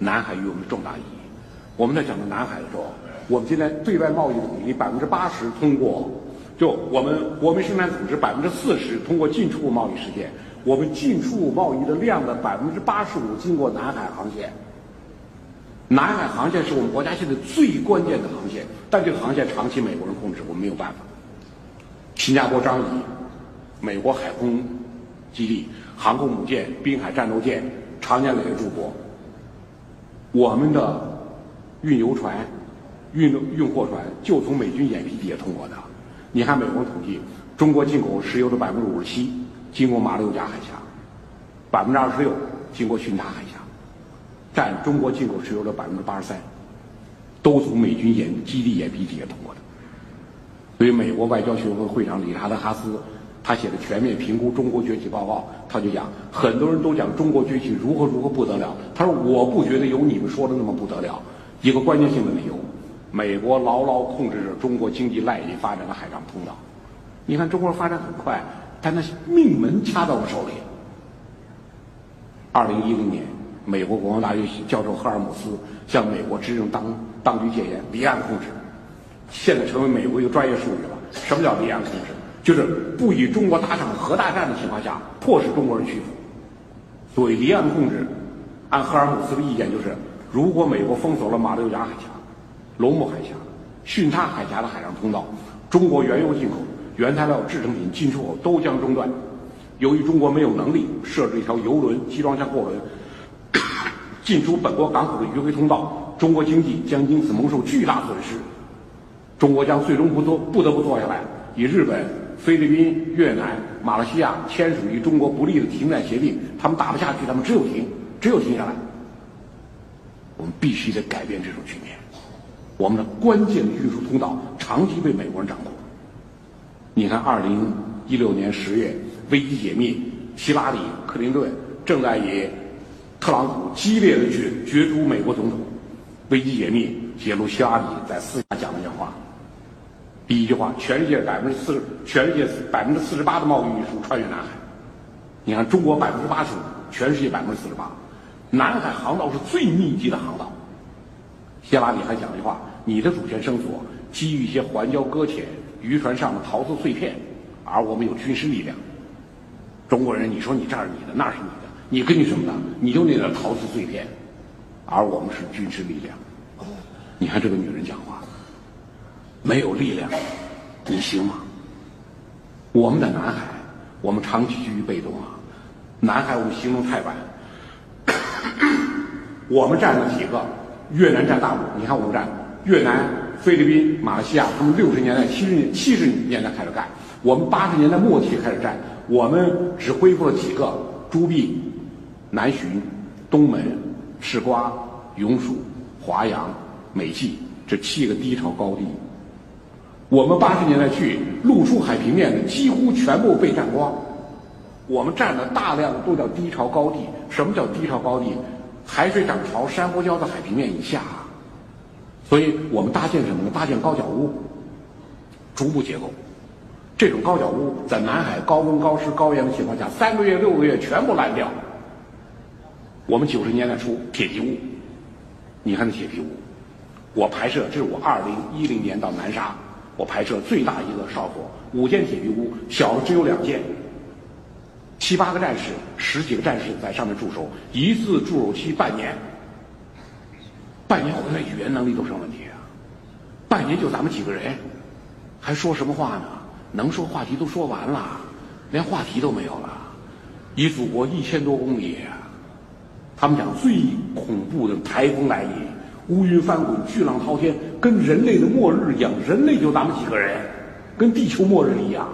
南海与我们重大意义。我们在讲到南海的时候，我们现在对外贸易的比例百分之八十通过，就我们国民生产总值百分之四十通过进出口贸易实现，我们进出口贸易的量的百分之八十五经过南海航线。南海航线是我们国家现在最关键的航线，但这个航线长期美国人控制，我们没有办法。新加坡张仪，美国海空基地、航空母舰、滨海战斗舰，常年累月驻泊。我们的运油船、运运货船就从美军眼皮底下通过的。你看美国统计，中国进口石油的百分之五十七经过马六甲海峡，百分之二十六经过巽达海峡。占中国进口石油的百分之八十三，都从美军眼基地眼皮底下通过的。所以，美国外交学会会长理查德·哈斯他写的《全面评估中国崛起报告》，他就讲，很多人都讲中国崛起如何如何不得了。他说：“我不觉得有你们说的那么不得了。一个关键性的理由，美国牢牢控制着中国经济赖以发展的海上通道。你看，中国发展很快，但那命门掐到我手里。二零一零年。”美国国防大学教授赫尔姆斯向美国执政当当局戒严，离岸控制，现在成为美国一个专业术语了。什么叫离岸控制？就是不与中国打场核大战的情况下，迫使中国人屈服。所谓离岸控制，按赫尔姆斯的意见，就是如果美国封锁了马六甲海峡、龙目海峡、巽他海峡的海上通道，中国原油进口、原材料、制成品进出口都将中断。由于中国没有能力设置一条油轮集装箱货轮。进出本国港口的迂回通道，中国经济将因此蒙受巨大损失。中国将最终不做不得不坐下来，与日本、菲律宾、越南、马来西亚签署与中国不利的停战协定。他们打不下去，他们只有停，只有停下来。我们必须得改变这种局面。我们的关键的运输通道长期被美国人掌控。你看，二零一六年十月，危机解密，希拉里、克林顿正在以。特朗普激烈的角角逐美国总统，危机解密揭露希拉里在私下讲了一句话。第一句话：全世界百分之四十，全世界百分之四十八的贸易运输穿越南海。你看，中国百分之八十，全世界百分之四十八，南海航道是最密集的航道。希拉里还讲了一句话：你的主权绳索基于一些环礁搁浅、渔船上的陶瓷碎片，而我们有军事力量。中国人，你说你这儿你的，那儿是你的。你根据什么呢？你就那点陶瓷碎片，而我们是军事力量。你看这个女人讲话，没有力量，你行吗？我们的南海，我们长期居于被动啊。南海我们行动太晚，我们占了几个？越南占大部，你看我们占越南、菲律宾、马来西亚，他们六十年代、七十年、七十年代开始干，我们八十年代末期开始占，我们只恢复了几个？朱碧。南浔、东门、赤瓜、永暑、华阳、美济这七个低潮高地，我们八十年代去露出海平面的几乎全部被占光。我们占的大量的都叫低潮高地。什么叫低潮高地？海水涨潮，珊瑚礁在海平面以下。所以我们搭建什么呢？搭建高脚屋，竹木结构。这种高脚屋在南海高温高湿高盐的情况下，三个月六个月全部烂掉。我们九十年代初铁皮屋，你看那铁皮屋，我拍摄，这是我二零一零年到南沙，我拍摄最大一个哨所，五间铁皮屋，小的只有两间，七八个战士，十几个战士在上面驻守，一次驻守期半年，半年回来语言能力都成问题啊，半年就咱们几个人，还说什么话呢？能说话题都说完了，连话题都没有了，离祖国一千多公里。他们讲最恐怖的台风来临，乌云翻滚，巨浪滔天，跟人类的末日一样。人类就咱们几个人，跟地球末日一样。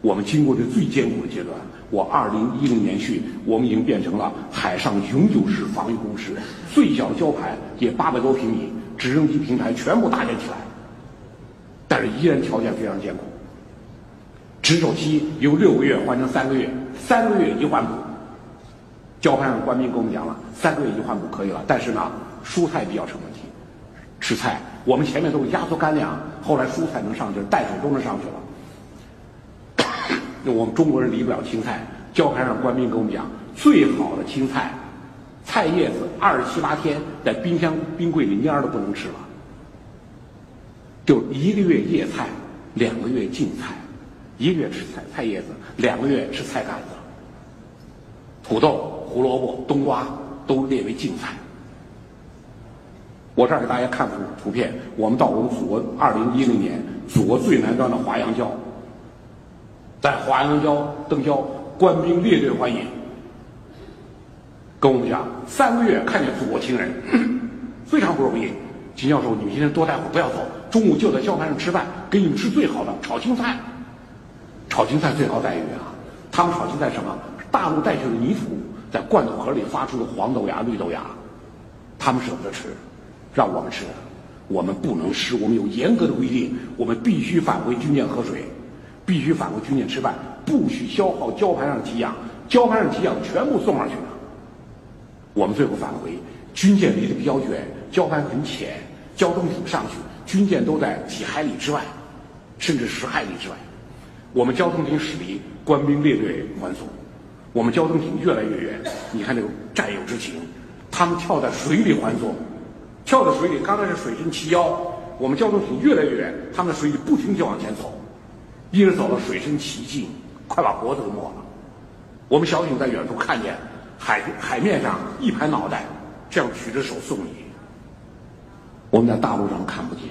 我们经过这最艰苦的阶段，我二零一零年去，我们已经变成了海上永久式防御工事，最小的礁盘也八百多平米，直升机平台全部搭建起来，但是依然条件非常艰苦。值守期由六个月换成三个月，三个月一换补。交盘上官兵跟我们讲了，三个月一换补可以了，但是呢，蔬菜比较成问题。吃菜，我们前面都是压缩干粮，后来蔬菜能上去，淡水都能上去了。那 我们中国人离不了青菜。交盘上官兵跟我们讲，最好的青菜，菜叶子二十七八天在冰箱冰柜里蔫都不能吃了。就一个月叶菜，两个月净菜，一个月吃菜菜叶子，两个月吃菜杆子。土豆、胡萝卜、冬瓜都列为禁菜。我这儿给大家看幅图片，我们到我们祖国二零一零年祖国最南端的华阳郊，在华阳郊登礁，官兵列队欢迎，跟我们讲三个月看见祖国情人，非常不容易。秦教授，你们今天多待会儿，不要走。中午就在礁盘上吃饭，给你们吃最好的炒青菜。炒青菜最高待遇啊！他们炒青菜什么？大陆带去的泥土，在罐头盒里发出的黄豆芽、绿豆芽，他们舍不得吃，让我们吃。我们不能吃，我们有严格的规定，我们必须返回军舰喝水，必须返回军舰吃饭，不许消耗礁盘上的给养，礁盘上给养全部送上去了。我们最后返回，军舰离得比较远。礁盘很浅，交通艇上去，军舰都在几海里之外，甚至十海里之外。我们交通艇驶离，官兵列队欢送。我们交通艇越来越远，你看这个战友之情，他们跳在水里欢送，跳在水里，刚才是水深齐腰，我们交通艇越来越远，他们在水里不停地往前走，一直走到水深齐尽，快把脖子都没了。我们小艇在远处看见海海面上一排脑袋，这样举着手送你。我们在大陆上看不见，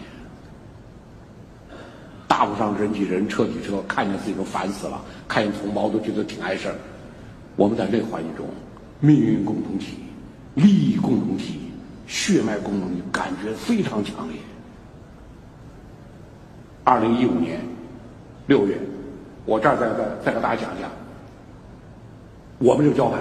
大路上人挤人，车挤车，看见自己都烦死了，看见同胞都觉得挺碍事儿。我们在这个环境中，命运共同体、利益共同体、血脉共同体，感觉非常强烈。二零一五年六月，我这儿再再再给大家讲讲，我们这交牌，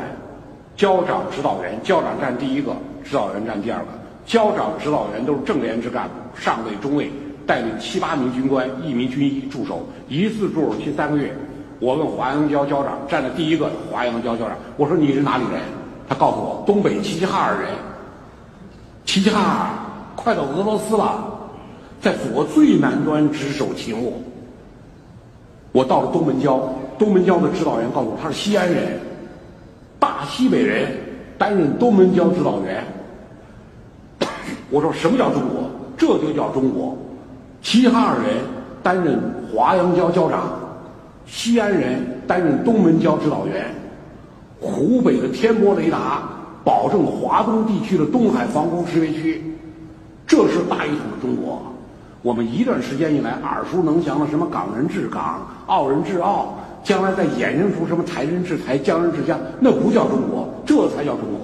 交长指导员，交长站第一个，指导员站第二个。交长、指导员都是正连之干部，上尉、中尉带领七八名军官、一名军医驻守，一次驻守期三个月。我问华阳郊郊长，站在第一个华阳郊郊长，我说你是哪里人？他告诉我东北齐齐哈尔人。齐齐哈尔快到俄罗斯了，在祖国最南端值守勤务。我到了东门郊，东门郊的指导员告诉我他是西安人，大西北人，担任东门郊指导员。我说什么叫中国？这就叫中国。齐齐哈尔人担任华阳郊郊长，西安人担任东门郊指导员，湖北的天波雷达保证华东地区的东海防空识别区。这是大一统的中国。我们一段时间以来耳熟能详的什么港人治港、澳人治澳，将来再衍生出什么台人治台、江人治江，那不叫中国，这才叫中国。